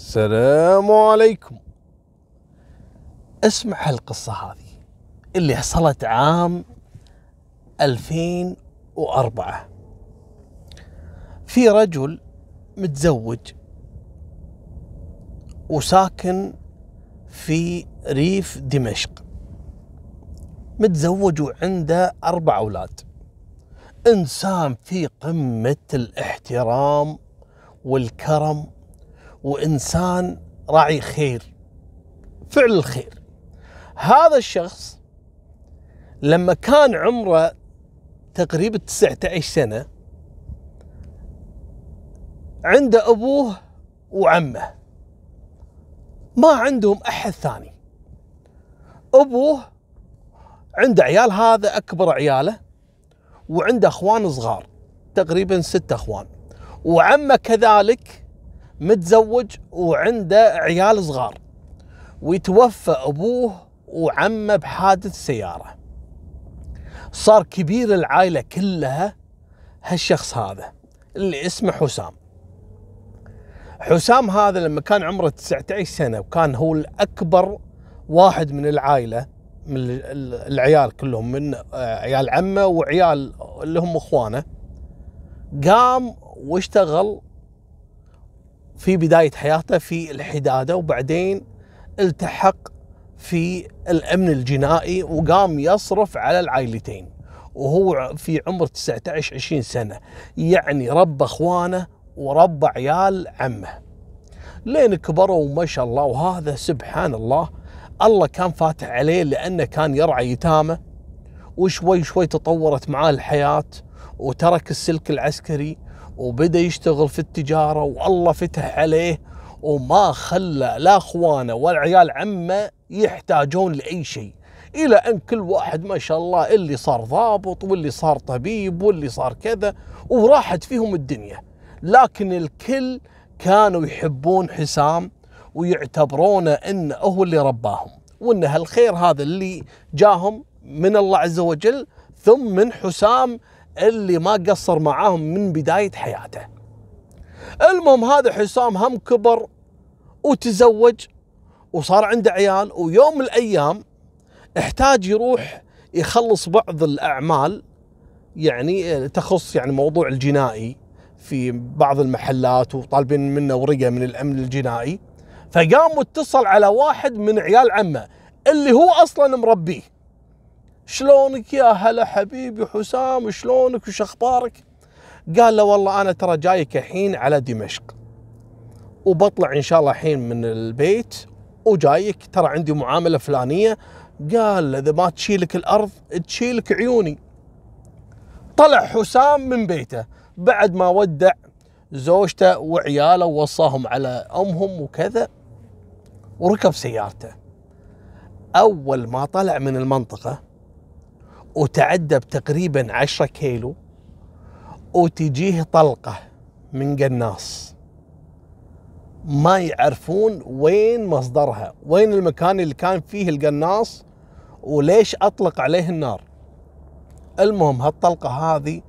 السلام عليكم. اسمع هالقصة هذه اللي حصلت عام 2004 في رجل متزوج وساكن في ريف دمشق. متزوج وعنده أربع أولاد. إنسان في قمة الاحترام والكرم وإنسان راعي خير فعل الخير. هذا الشخص لما كان عمره تقريبا 19 سنة عنده أبوه وعمه. ما عندهم أحد ثاني. أبوه عنده عيال هذا أكبر عياله وعنده أخوان صغار تقريبا ستة أخوان. وعمه كذلك متزوج وعنده عيال صغار. ويتوفى أبوه وعمه بحادث سيارة. صار كبير العائلة كلها هالشخص هذا اللي اسمه حسام. حسام هذا لما كان عمره 19 سنة وكان هو الأكبر واحد من العائلة من العيال كلهم من عيال عمه وعيال اللي هم إخوانه. قام واشتغل في بداية حياته في الحدادة وبعدين التحق في الأمن الجنائي وقام يصرف على العائلتين وهو في عمر 19 20 سنة. يعني رب أخوانه ورب عيال عمه. لين كبروا ما شاء الله وهذا سبحان الله الله كان فاتح عليه لأنه كان يرعى يتامى وشوي شوي تطورت معاه الحياة وترك السلك العسكري وبدأ يشتغل في التجارة والله فتح عليه وما خلى لا أخوانه ولا عيال عمه يحتاجون لأي شيء. إلى أن كل واحد ما شاء الله اللي صار ضابط واللي صار طبيب واللي صار كذا وراحت فيهم الدنيا. لكن الكل كانوا يحبون حسام ويعتبرونه انه هو اللي رباهم. وإن هالخير هذا اللي جاهم من الله عز وجل ثم من حسام اللي ما قصر معاهم من بداية حياته. المهم هذا حسام هم كبر وتزوج وصار عنده عيال ويوم من الأيام احتاج يروح يخلص بعض الأعمال يعني تخص يعني موضوع الجنائي في بعض المحلات وطالبين منه ورقة من الأمن الجنائي فقام متصل على واحد من عيال عمه اللي هو أصلا مربيه شلونك يا هلا حبيبي حسام؟ شلونك؟ وش أخبارك؟ قال له والله أنا ترى جايك الحين على دمشق. وبطلع إن شاء الله الحين من البيت وجايك. ترى عندي معاملة فلانية. قال إذا ما تشيلك الأرض تشيلك عيوني. طلع حسام من بيته. بعد ما ودع زوجته وعياله ووصاهم على أمهم وكذا وركب سيارته. أول ما طلع من المنطقة وتعدى بتقريبا 10 كيلو وتجيه طلقة من قناص. ما يعرفون وين مصدرها وين المكان اللي كان فيه القناص وليش أطلق عليه النار. المهم هالطلقة هذه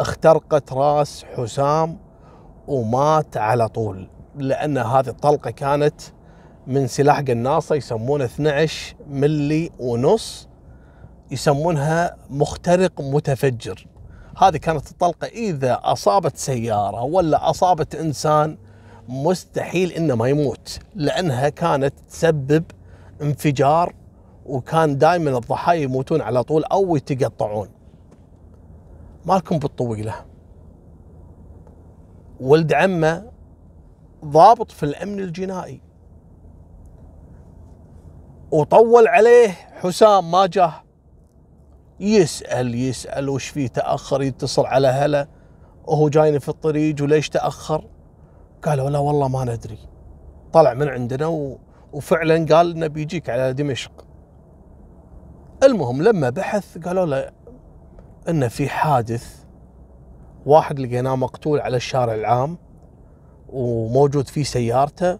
اخترقت راس حسام ومات على طول لأن هذه الطلقة كانت من سلاح قناصة يسمونه 12 ملي ونص. يسمونها مخترق متفجر. هذه كانت الطلقة إذا أصابت سيارة ولا أصابت إنسان مستحيل انه ما يموت لأنها كانت تسبب انفجار وكان دائما الضحايا يموتون على طول أو يتقطعون. مالكم بالطويلة. ولد عمه ضابط في الأمن الجنائي. وطول عليه حسام ما جاه يسأل يسأل وش فيه تأخر يتصل على هلا وهو جايني في الطريق وليش تأخر؟ قالوا لا والله ما ندري. طلع من عندنا و... وفعلا قال إنه بيجيك على دمشق. المهم لما بحث قالوا له إنه في حادث. واحد لقيناه مقتول على الشارع العام وموجود فيه سيارته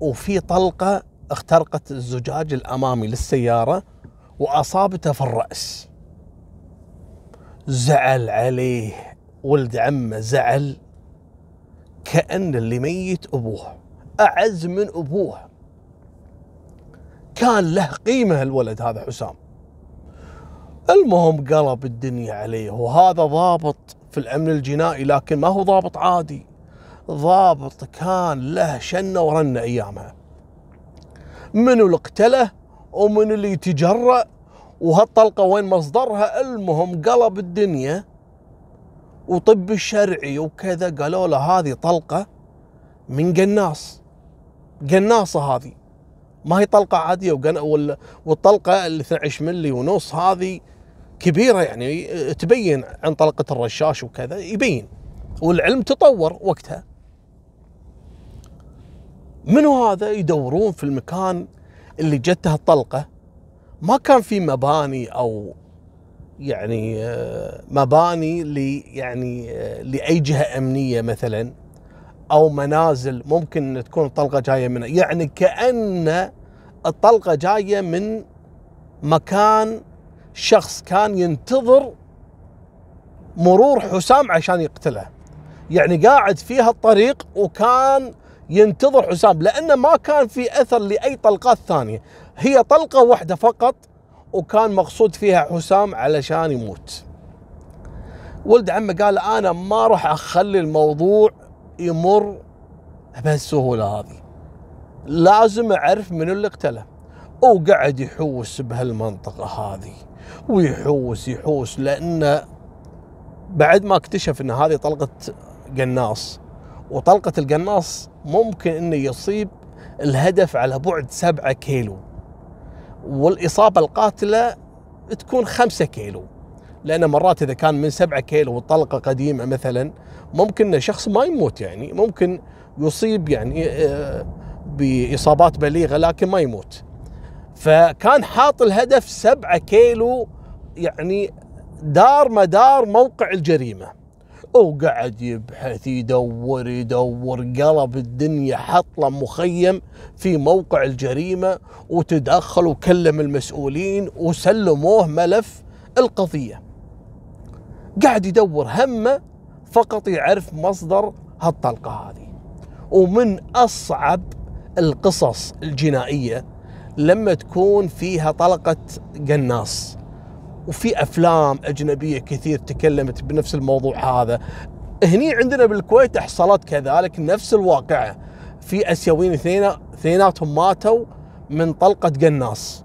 وفي طلقة اخترقت الزجاج الأمامي للسيارة وأصابته في الرأس. زعل عليه. ولد عمه زعل كأن اللي ميت أبوه أعز من أبوه. كان له قيمة الولد هذا حسام. المهم قلب الدنيا عليه وهذا ضابط في الأمن الجنائي لكن ما هو ضابط عادي. ضابط كان له شنة ورنة أيامها. منو اللي اقتله ومن اللي يتجرأ وهالطلقة وين مصدرها؟ المهم قلب الدنيا وطب الشرعي وكذا قالوا له هذه طلقة من قناص. قناصة هذه. ما هي طلقة عادية والطلقة ال 12 ملي ونص هذه كبيرة يعني تبين عن طلقة الرشاش وكذا يبين. والعلم تطور وقتها. منو هذا؟ يدورون في المكان اللي جته الطلقة ما كان في مباني أو يعني آه، مباني ل يعني آه، لأي جهة أمنية مثلا أو منازل ممكن تكون الطلقة جاية من يعني كأن الطلقة جاية من مكان شخص كان ينتظر مرور حسام عشان يقتله. يعني قاعد في هالطريق وكان ينتظر حسام لأنه ما كان في أثر لأي طلقات ثانية. هي طلقة واحدة فقط وكان مقصود فيها حسام علشان يموت. ولد عمه قال أنا ما راح أخلي الموضوع يمر بهالسهولة هذه. لازم أعرف من اللي قتله. وقعد يحوس بهالمنطقة هذه ويحوس يحوس لأنه بعد ما اكتشف إن هذه طلقة قناص وطلقة القناص ممكن إنه يصيب الهدف على بعد سبعة كيلو. والإصابة القاتلة تكون خمسة كيلو. لأن مرات إذا كان من سبعة كيلو والطلقة قديمة مثلا ممكن شخص ما يموت يعني ممكن يصيب يعني آه، بإصابات بليغة لكن ما يموت. فكان حاط الهدف سبعة كيلو يعني دار مدار موقع الجريمة. وقعد يبحث يدور يدور قلب الدنيا حط له مخيم في موقع الجريمة وتدخل وكلم المسؤولين وسلموه ملف القضية. قاعد يدور همه فقط يعرف مصدر هالطلقة هذه. ومن أصعب القصص الجنائية لما تكون فيها طلقة قناص. وفي أفلام أجنبية كثير تكلمت بنفس الموضوع هذا. هني عندنا بالكويت حصلت كذلك نفس الواقعة. في أسيويين اثنين اثنيناتهم ماتوا من طلقة قناص.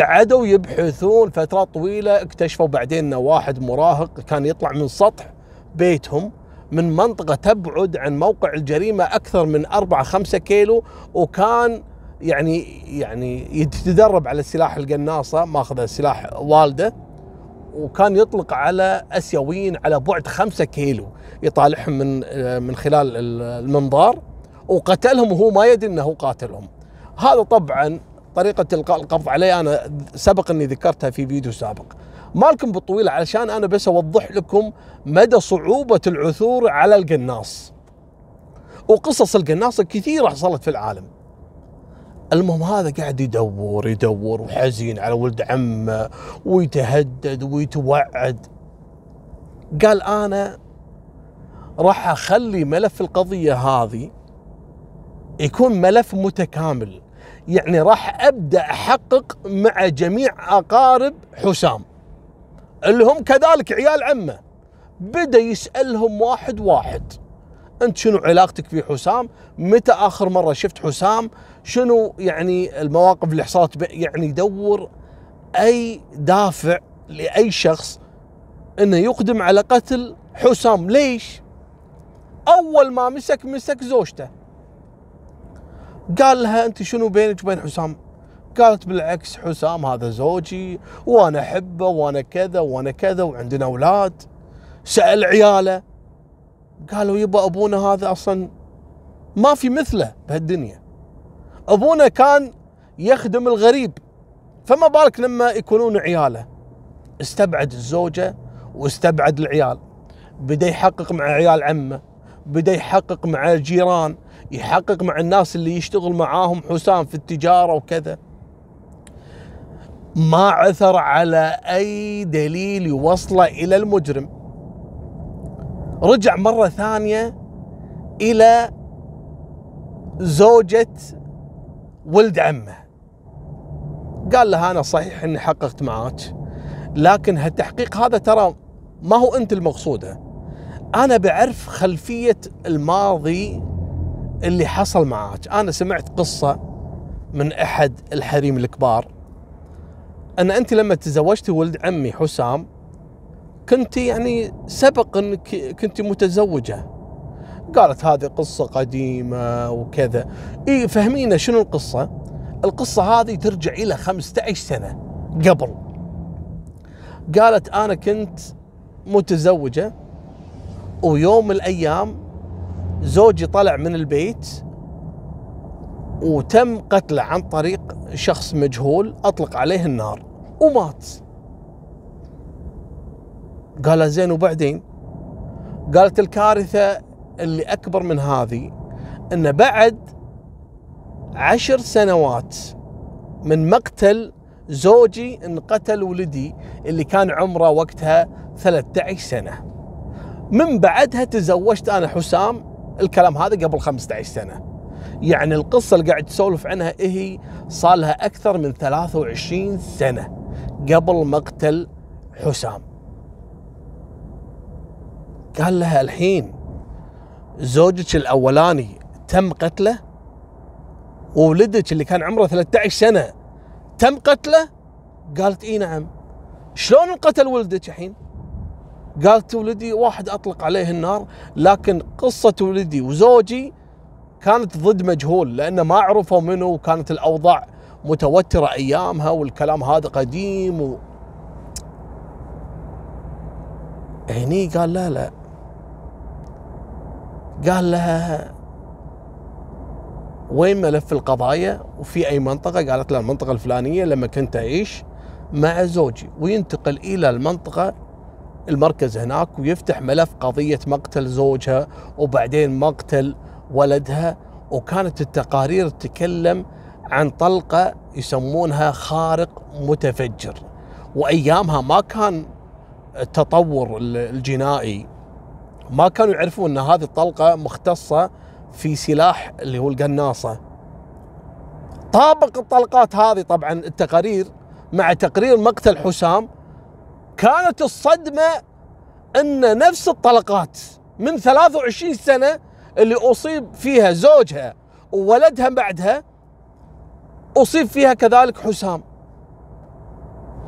قعدوا يبحثون فترات طويلة اكتشفوا بعدين انه واحد مراهق كان يطلع من سطح بيتهم من منطقة تبعد عن موقع الجريمة أكثر من 4 5 كيلو وكان يعني يعني يتدرب على سلاح القناصة ماخذ سلاح والدة وكان يطلق على أسيويين على بعد خمسة كيلو يطالعهم من من خلال المنظار وقتلهم وهو ما يدري إنه قاتلهم. هذا طبعا طريقة القاء القبض عليه أنا سبق إني ذكرتها في فيديو سابق. ما لكم بالطويل علشان أنا بس أوضح لكم مدى صعوبة العثور على القناص. وقصص القناص كثيرة حصلت في العالم. المهم هذا قاعد يدور يدور وحزين على ولد عمه ويتهدد ويتوعد. قال أنا راح أخلي ملف القضية هذه يكون ملف متكامل. يعني راح أبدأ أحقق مع جميع أقارب حسام اللي هم كذلك عيال عمه. بدأ يسألهم واحد واحد. انت شنو علاقتك في حسام؟ متى آخر مرة شفت حسام؟ شنو يعني المواقف اللي حصلت؟ يعني يدور أي دافع لأي شخص إنه يقدم على قتل حسام. ليش؟ أول ما مسك مسك زوجته. قال لها أنت شنو بينك وبين حسام؟ قالت بالعكس حسام هذا زوجي وأنا أحبه وأنا كذا وأنا كذا وعندنا أولاد. سأل عياله. قالوا يبا أبونا هذا أصلا ما في مثله بهالدنيا. أبونا كان يخدم الغريب فما بالك لما يكونون عياله. استبعد الزوجة واستبعد العيال. بدأ يحقق مع عيال عمه بدأ يحقق مع الجيران يحقق مع الناس اللي يشتغل معاهم حسام في التجارة وكذا. ما عثر على أي دليل يوصله إلى المجرم. رجع مرة ثانية إلى زوجة ولد عمه. قال له أنا صحيح أني حققت معاك لكن هالتحقيق هذا ترى ما هو أنت المقصودة. أنا بعرف خلفية الماضي اللي حصل معاك. أنا سمعت قصة من أحد الحريم الكبار. أن أنت لما تزوجتي ولد عمي حسام كنت يعني سبق أنك كنت متزوجة. قالت هذه قصة قديمة وكذا. إيه فهمينا شنو القصة؟ القصة هذه ترجع إلى 15 سنة قبل. قالت أنا كنت متزوجة ويوم من الأيام زوجي طلع من البيت وتم قتله عن طريق شخص مجهول أطلق عليه النار ومات. قال زين وبعدين؟ قالت الكارثة اللي أكبر من هذه أن بعد عشر سنوات من مقتل زوجي انقتل ولدي اللي كان عمره وقتها 13 سنة. من بعدها تزوجت أنا حسام الكلام هذا قبل 15 سنة. يعني القصة اللي قاعد تسولف عنها هي صار لها أكثر من 23 سنة قبل مقتل حسام. قال لها الحين زوجك الأولاني تم قتله؟ وولدك اللي كان عمره 13 سنة تم قتله؟ قالت إي نعم. شلون انقتل ولدك الحين؟ قالت ولدي واحد أطلق عليه النار لكن قصة ولدي وزوجي كانت ضد مجهول لأن ما عرفوا منه وكانت الأوضاع متوترة أيامها والكلام هذا قديم و... هني قال لا لا. قال لها وين ملف القضايا؟ وفي أي منطقة؟ قالت لها المنطقة الفلانية لما كنت أعيش مع زوجي وينتقل إلى المنطقة المركز هناك ويفتح ملف قضية مقتل زوجها وبعدين مقتل ولدها. وكانت التقارير تتكلم عن طلقة يسمونها خارق متفجر. وأيامها ما كان التطور الجنائي. ما كانوا يعرفون إن هذه الطلقة مختصة في سلاح اللي هو القناصة. طابق الطلقات هذه طبعا التقارير مع تقرير مقتل حسام كانت الصدمة إن نفس الطلقات من 23 سنة اللي أصيب فيها زوجها وولدها بعدها أصيب فيها كذلك حسام.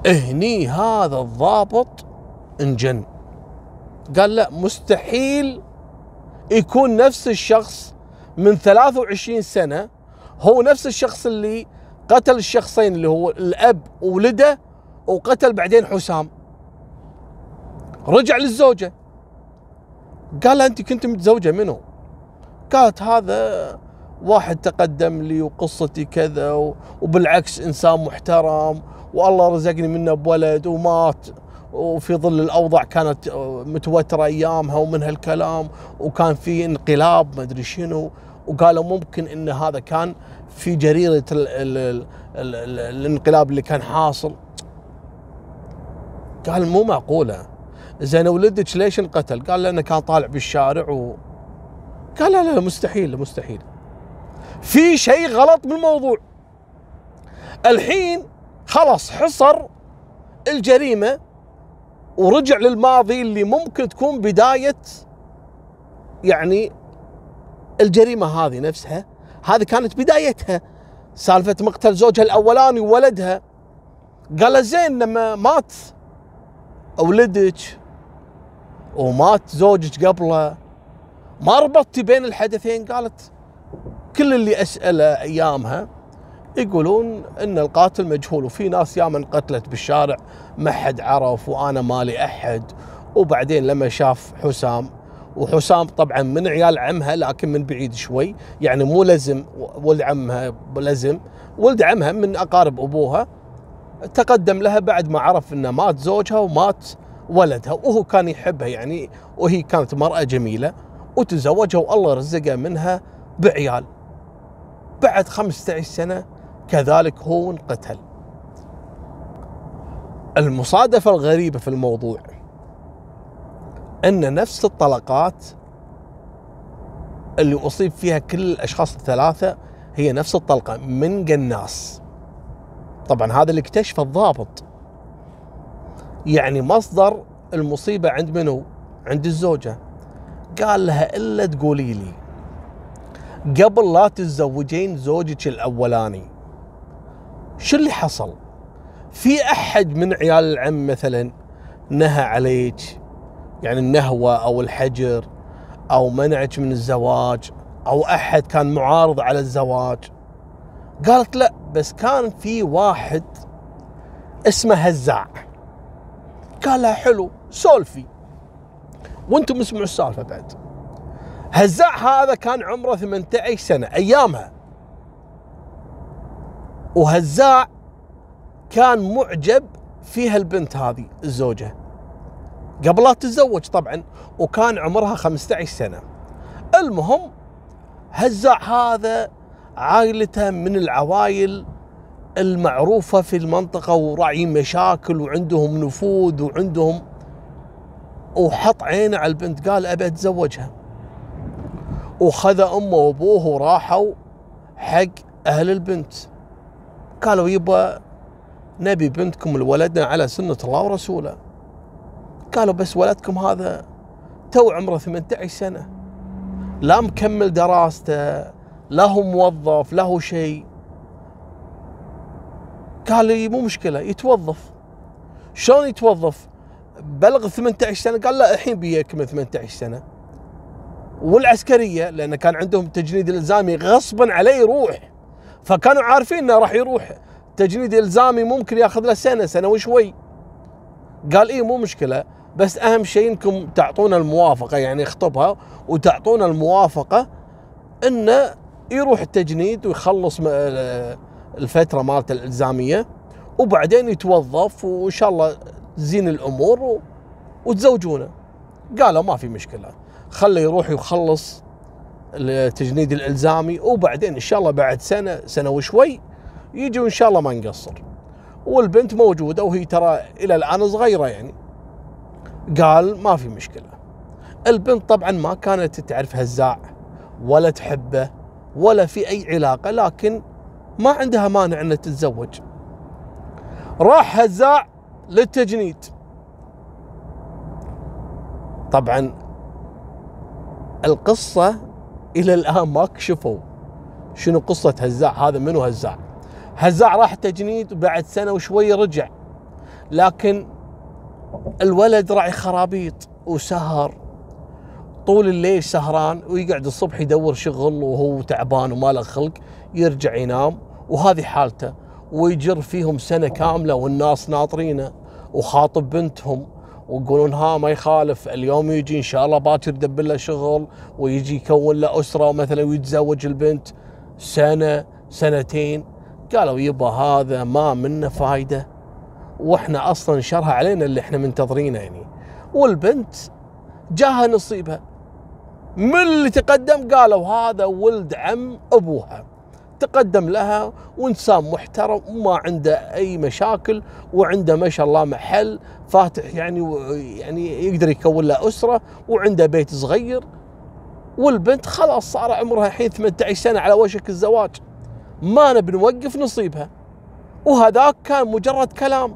هني هذا الضابط انجن. قال لا مستحيل يكون نفس الشخص من 23 سنة هو نفس الشخص اللي قتل الشخصين اللي هو الأب وولده وقتل بعدين حسام. رجع للزوجة. قال لها أنت كنت متزوجة منه. قالت هذا واحد تقدم لي وقصتي كذا وبالعكس إنسان محترم والله رزقني منه بولد ومات. وفي ظل الأوضاع كانت متوترة أيامها ومن هالكلام وكان في انقلاب ما أدري شنو وقالوا ممكن إن هذا كان في جريرة ال ال ال ال الانقلاب اللي كان حاصل. قال مو معقولة. زين ولدك ليش انقتل؟ قال لأنه كان طالع بالشارع و قال لا لا مستحيل مستحيل. في شيء غلط بالموضوع. الحين خلاص حصر الجريمة ورجع للماضي اللي ممكن تكون بداية يعني الجريمة هذه نفسها. هذه كانت بدايتها. سالفة مقتل زوجها الأولاني وولدها. قال زين لما مات ولدك ومات زوجك قبله ما ربطتي بين الحدثين؟ قالت كل اللي أسأله أيامها يقولون إن القاتل مجهول وفي ناس ياما انقتلت بالشارع ما حد عرف وأنا مالي أحد. وبعدين لما شاف حسام وحسام طبعا من عيال عمها لكن من بعيد شوي يعني مو لزم ولد عمها لزم ولد عمها من أقارب أبوها تقدم لها بعد ما عرف إنه مات زوجها ومات ولدها وهو كان يحبها يعني وهي كانت مرأة جميلة وتزوجها والله رزقها منها بعيال. بعد 15 سنة كذلك هو انقتل المصادفة الغريبة في الموضوع أن نفس الطلقات اللي أصيب فيها كل الأشخاص الثلاثة هي نفس الطلقة من قناص. طبعا هذا اللي اكتشفه الضابط. يعني مصدر المصيبة عند منو؟ عند الزوجة. قال لها إلا تقولي لي قبل لا تتزوجين زوجك الأولاني. شو اللي حصل؟ في أحد من عيال العم مثلا نهى عليك يعني النهوة أو الحجر أو منعك من الزواج أو أحد كان معارض على الزواج. قالت لا بس كان في واحد اسمه هزاع. قال لها حلو سولفي. وأنتم اسمعوا السالفة بعد. هزاع هذا كان عمره 18 سنة أيامها. وهزاع كان معجب فيها البنت هذه الزوجة. قبل لا تتزوج طبعا وكان عمرها 15 سنة. المهم هزاع هذا عائلته من العوائل المعروفة في المنطقة وراعي مشاكل وعندهم نفوذ وعندهم وحط عينه على البنت قال أبي أتزوجها. وخذ أمه وأبوه وراحوا حق أهل البنت. قالوا يبا نبي بنتكم لولدنا على سنة الله ورسوله. قالوا بس ولدكم هذا تو عمره 18 سنة. لا مكمل دراسته لا هو موظف لا هو شيء. قال لي مو مشكلة يتوظف. شلون يتوظف؟ بلغ 18 سنة قال لا الحين بيكمل 18 سنة. والعسكرية لأن كان عندهم تجنيد الإلزامي غصبا عليه يروح. فكانوا عارفين إنه راح يروح. تجنيد إلزامي ممكن ياخذ له سنة سنة وشوي. قال إيه مو مشكلة بس أهم شيء إنكم تعطونا الموافقة يعني اخطبها وتعطونا الموافقة إنه يروح التجنيد ويخلص الفترة مالته الإلزامية وبعدين يتوظف وإن شاء الله تزين الأمور وتزوجونه. قالوا ما في مشكلة خله يروح يخلص التجنيد الإلزامي وبعدين إن شاء الله بعد سنة سنة وشوي يجي وإن شاء الله ما نقصر. والبنت موجودة وهي ترى إلى الآن صغيرة يعني. قال ما في مشكلة. البنت طبعا ما كانت تعرف هزاع ولا تحبه ولا في أي علاقة لكن ما عندها مانع إنها تتزوج. راح هزاع للتجنيد. طبعا القصة إلى الآن ما كشفوا شنو قصة هزاع؟ هذا منو هزاع؟ هزاع راح تجنيد وبعد سنة وشوي رجع. لكن الولد راعي خرابيط وسهر. طول الليل سهران ويقعد الصبح يدور شغل وهو تعبان وما له خلق يرجع ينام. وهذه حالته. ويجر فيهم سنة كاملة والناس ناطرينه. وخاطب بنتهم. ويقولون ها ما يخالف اليوم يجي إن شاء الله باكر يدبر له شغل ويجي يكون له أسرة مثلا ويتزوج البنت سنة سنتين. قالوا يبا هذا ما منه فايدة. وإحنا أصلا شرها علينا اللي إحنا منتظرينه يعني. والبنت جاها نصيبها. من اللي تقدم؟ قالوا هذا ولد عم أبوها. تقدم لها وانسان محترم وما عنده أي مشاكل وعنده ما شاء الله محل فاتح يعني يعني يقدر يكون له أسرة وعنده بيت صغير والبنت خلاص صار عمرها الحين 18 سنة على وشك الزواج. ما نبي نوقف نصيبها. وهذاك كان مجرد كلام.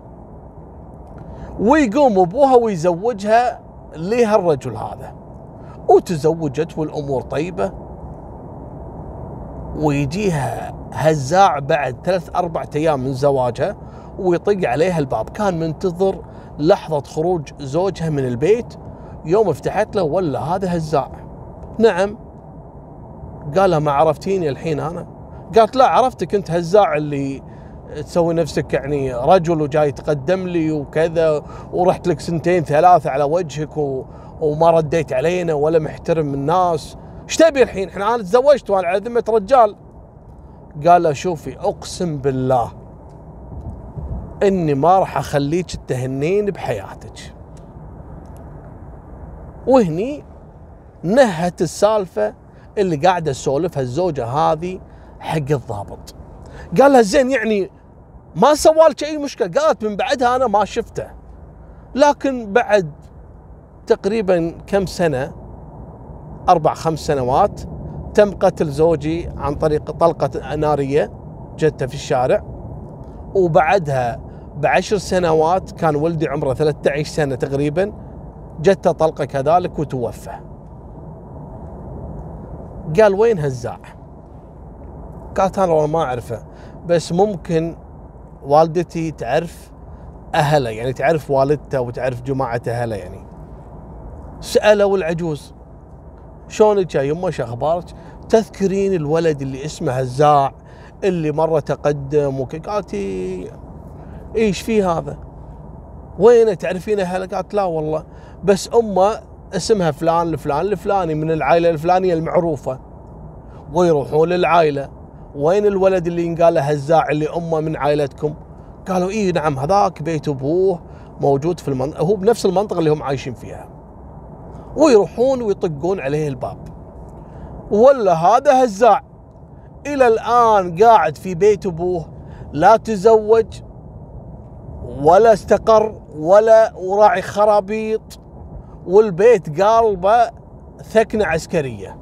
ويقوم أبوها ويزوجها لهالرجل هذا. وتزوجت والأمور طيبة. ويجيها هزاع بعد ثلاث أربع أيام من زواجها ويطق عليها الباب. كان منتظر لحظة خروج زوجها من البيت. يوم فتحت له ولا هذا هزاع. نعم. قال ما عرفتيني الحين أنا. قالت لا عرفتك أنت هزاع اللي تسوي نفسك يعني رجل وجاي تقدم لي وكذا ورحت لك سنتين ثلاثة على وجهك و... وما رديت علينا ولا محترم الناس. إيش تبي الحين؟ إحنا أنا تزوجت وأنا على ذمة رجال. قال له شوفي أقسم بالله إني ما راح أخليك تهنين بحياتك. وهني نهت السالفة اللي قاعدة تسولفها الزوجة هذه حق الضابط. قال لها زين يعني ما سوالك أي مشكلة، قالت من بعدها أنا ما شفته. لكن بعد تقريبا كم سنة أربع خمس سنوات تم قتل زوجي عن طريق طلقة نارية جتة في الشارع. وبعدها بعشر سنوات كان ولدي عمره 13 سنة تقريبا. جتة طلقة كذلك وتوفى. قال وين هزاع؟ قالت أنا والله ما أعرفه بس ممكن والدتي تعرف أهله يعني تعرف والدته وتعرف جماعة أهله يعني. سألوا العجوز شلونك يا يمه شو أخبارك؟ تذكرين الولد اللي اسمه هزاع اللي مرة تقدم وك قالت إيش في هذا؟ وينه تعرفين اهله؟ قالت لا والله بس أمه اسمها فلان الفلان الفلاني من العائلة الفلانية المعروفة ويروحون للعائلة وين الولد اللي ينقال له هزاع اللي أمه من عائلتكم؟ قالوا اي نعم هذاك بيت أبوه موجود في المنطقة هو بنفس المنطقة اللي هم عايشين فيها. ويروحون ويطقون عليه الباب. ولا هذا هزاع إلى الآن قاعد في بيت أبوه لا تزوج ولا استقر ولا وراعي خرابيط والبيت قالبه ثكنة عسكرية.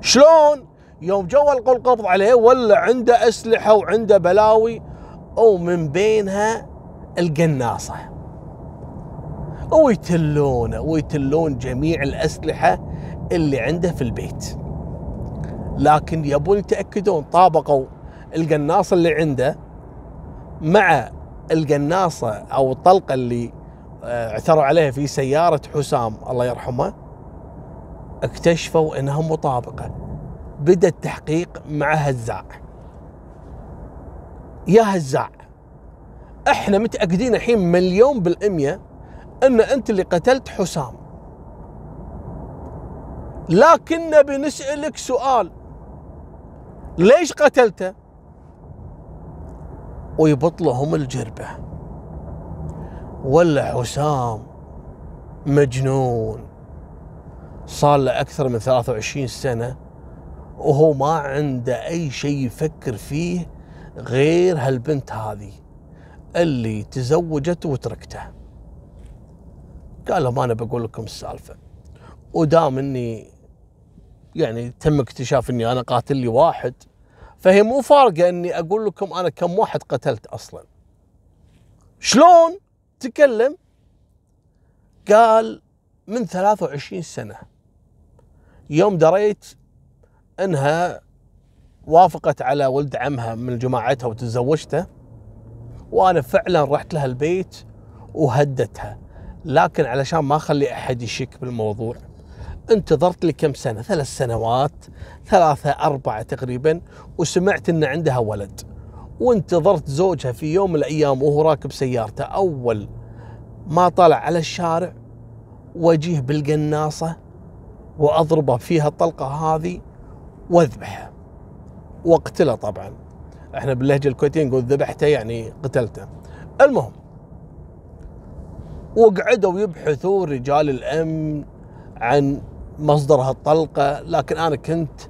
شلون؟ يوم جو القبض عليه ولا عنده أسلحة وعنده بلاوي ومن بينها القناصة ويتلونه ويتلون جميع الأسلحة اللي عنده في البيت. لكن يبون يتأكدون طابقوا القناصه اللي عنده مع القناصة أو الطلقة اللي آه، اعثروا عليها في سيارة حسام الله يرحمه اكتشفوا إنها مطابقة. بدأ التحقيق مع هزاع. يا هزاع إحنا متأكدين الحين مليون بالمية أن أنت اللي قتلت حسام. لكن نبي نسالك سؤال. ليش قتلته؟ ويبطلهم الجربة. ولا حسام مجنون. صار له أكثر من 23 سنة وهو ما عنده أي شيء يفكر فيه غير هالبنت هذه اللي تزوجت وتركته. قال لهم أنا بقول لكم السالفة. ودام إني يعني تم اكتشاف إني أنا قاتل لي واحد فهي مو فارقة إني أقول لكم أنا كم واحد قتلت أصلا. شلون تكلم؟ قال من 23 سنة. يوم دريت إنها وافقت على ولد عمها من جماعتها وتزوجته وأنا فعلا رحت لها البيت وهدتها. لكن علشان ما أخلي أحد يشك بالموضوع انتظرت لي كم سنة ثلاث سنوات ثلاثة أربعة تقريبا وسمعت إن عندها ولد. وانتظرت زوجها في يوم من الأيام وهو راكب سيارته. أول ما طلع على الشارع واجيه بالقناصة وأضربه فيها الطلقة هذه واذبحه واقتله طبعا. إحنا باللهجة الكويتية نقول ذبحته يعني قتلته. المهم وقعدوا يبحثوا رجال الأمن عن مصدر هالطلقة لكن أنا كنت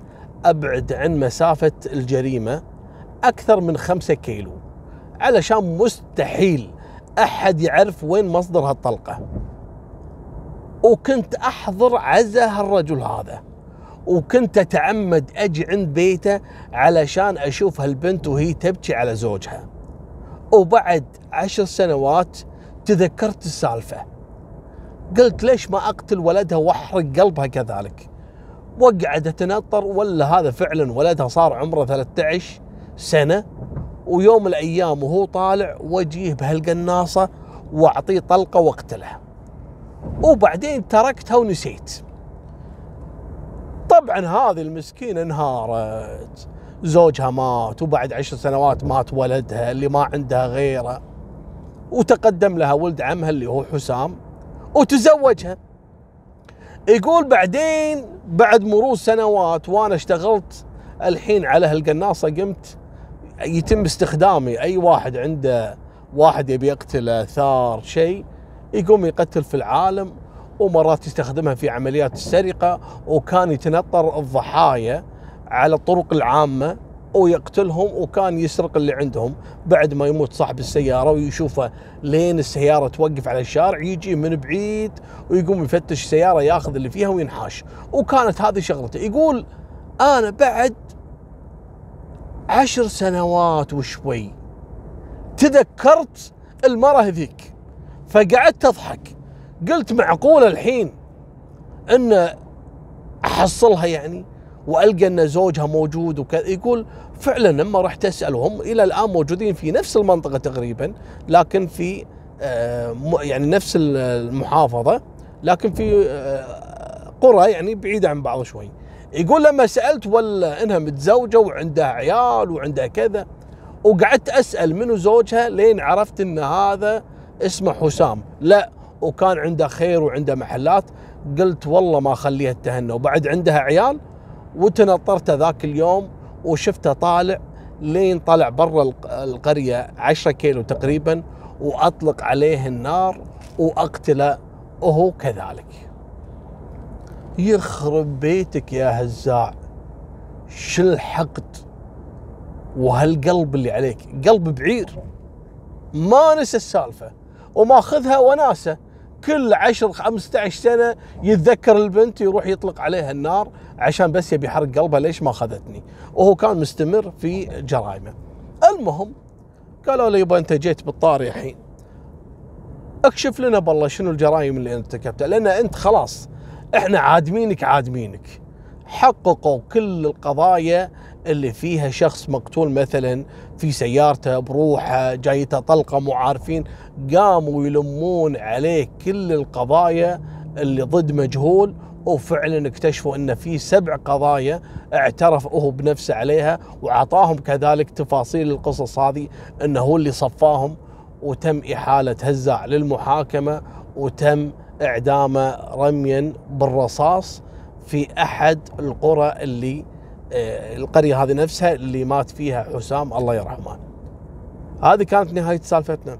أبعد عن مسافة الجريمة أكثر من خمسة كيلو علشان مستحيل أحد يعرف وين مصدر هالطلقة. وكنت أحضر عزا هالرجل هذا وكنت أتعمد أجي عند بيته علشان أشوف هالبنت وهي تبكي على زوجها. وبعد عشر سنوات تذكرت السالفة. قلت ليش ما أقتل ولدها وأحرق قلبها كذلك؟ وقعد اتنطر ولا هذا فعلا ولدها صار عمره 13 سنة ويوم الأيام وهو طالع وجيه بهالقناصة وأعطيه طلقة وأقتله. وبعدين تركتها ونسيت. طبعا هذه المسكينة انهارت زوجها مات وبعد عشر سنوات مات ولدها اللي ما عندها غيره. وتقدم لها ولد عمها اللي هو حسام وتزوجها. يقول بعدين بعد مرور سنوات وأنا اشتغلت الحين على هالقناصة قمت يتم استخدامي. أي واحد عنده واحد يبي يقتله ثار شيء يقوم يقتل في العالم ومرات يستخدمها في عمليات السرقة وكان يتنطر الضحايا على الطرق العامة. ويقتلهم وكان يسرق اللي عندهم بعد ما يموت صاحب السيارة ويشوفه لين السيارة توقف على الشارع يجي من بعيد ويقوم يفتش السيارة ياخذ اللي فيها وينحاش. وكانت هذه شغلته. يقول أنا بعد عشر سنوات وشوي تذكرت المرة هذيك. فقعدت أضحك. قلت معقولة الحين إن أحصلها يعني؟ وألقى أن زوجها موجود وكذا. يقول فعلا لما رحت اسال وهم إلى الآن موجودين في نفس المنطقة تقريبا لكن في آه، يعني نفس المحافظة لكن في آه، قرى يعني بعيده عن بعض شوي. يقول لما سألت ولا إنها متزوجة وعندها عيال وعندها كذا وقعدت أسأل منو زوجها لين عرفت إن هذا اسمه حسام. لا وكان عنده خير وعنده محلات. قلت والله ما أخليها تهنى. وبعد عندها عيال وتنطرت ذاك اليوم وشفته طالع لين طلع برا القرية عشرة كيلو تقريبا وأطلق عليه النار وأقتله وهو كذلك. يخرب بيتك يا هزاع. شو الحقد؟ وهالقلب اللي عليك. قلب بعير. ما نسى السالفة. وماخذها وناسة. كل 10 15 سنة يتذكر البنت يروح يطلق عليها النار عشان بس يبي يحرق قلبها. ليش ما أخذتني؟ وهو كان مستمر في جرائمه. المهم قالوا له يبا أنت جيت بالطاري الحين اكشف لنا بالله شنو الجرائم اللي أنت ارتكبتها لأن أنت خلاص إحنا عادمينك عادمينك. حققوا كل القضايا اللي فيها شخص مقتول مثلا في سيارته بروحه جايته طلقة مو عارفين. قاموا يلمون عليه كل القضايا اللي ضد مجهول وفعلا اكتشفوا إن في سبع قضايا اعترف هو بنفسه عليها وأعطاهم كذلك تفاصيل القصص هذه إنه هو اللي صفاهم وتم إحالة هزاع للمحاكمة وتم اعدامه رميا بالرصاص. في أحد القرى اللي آه، القرية هذه نفسها اللي مات فيها حسام الله يرحمه. هذه كانت نهاية سالفتنا.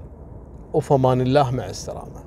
وفمان الله مع السلامة.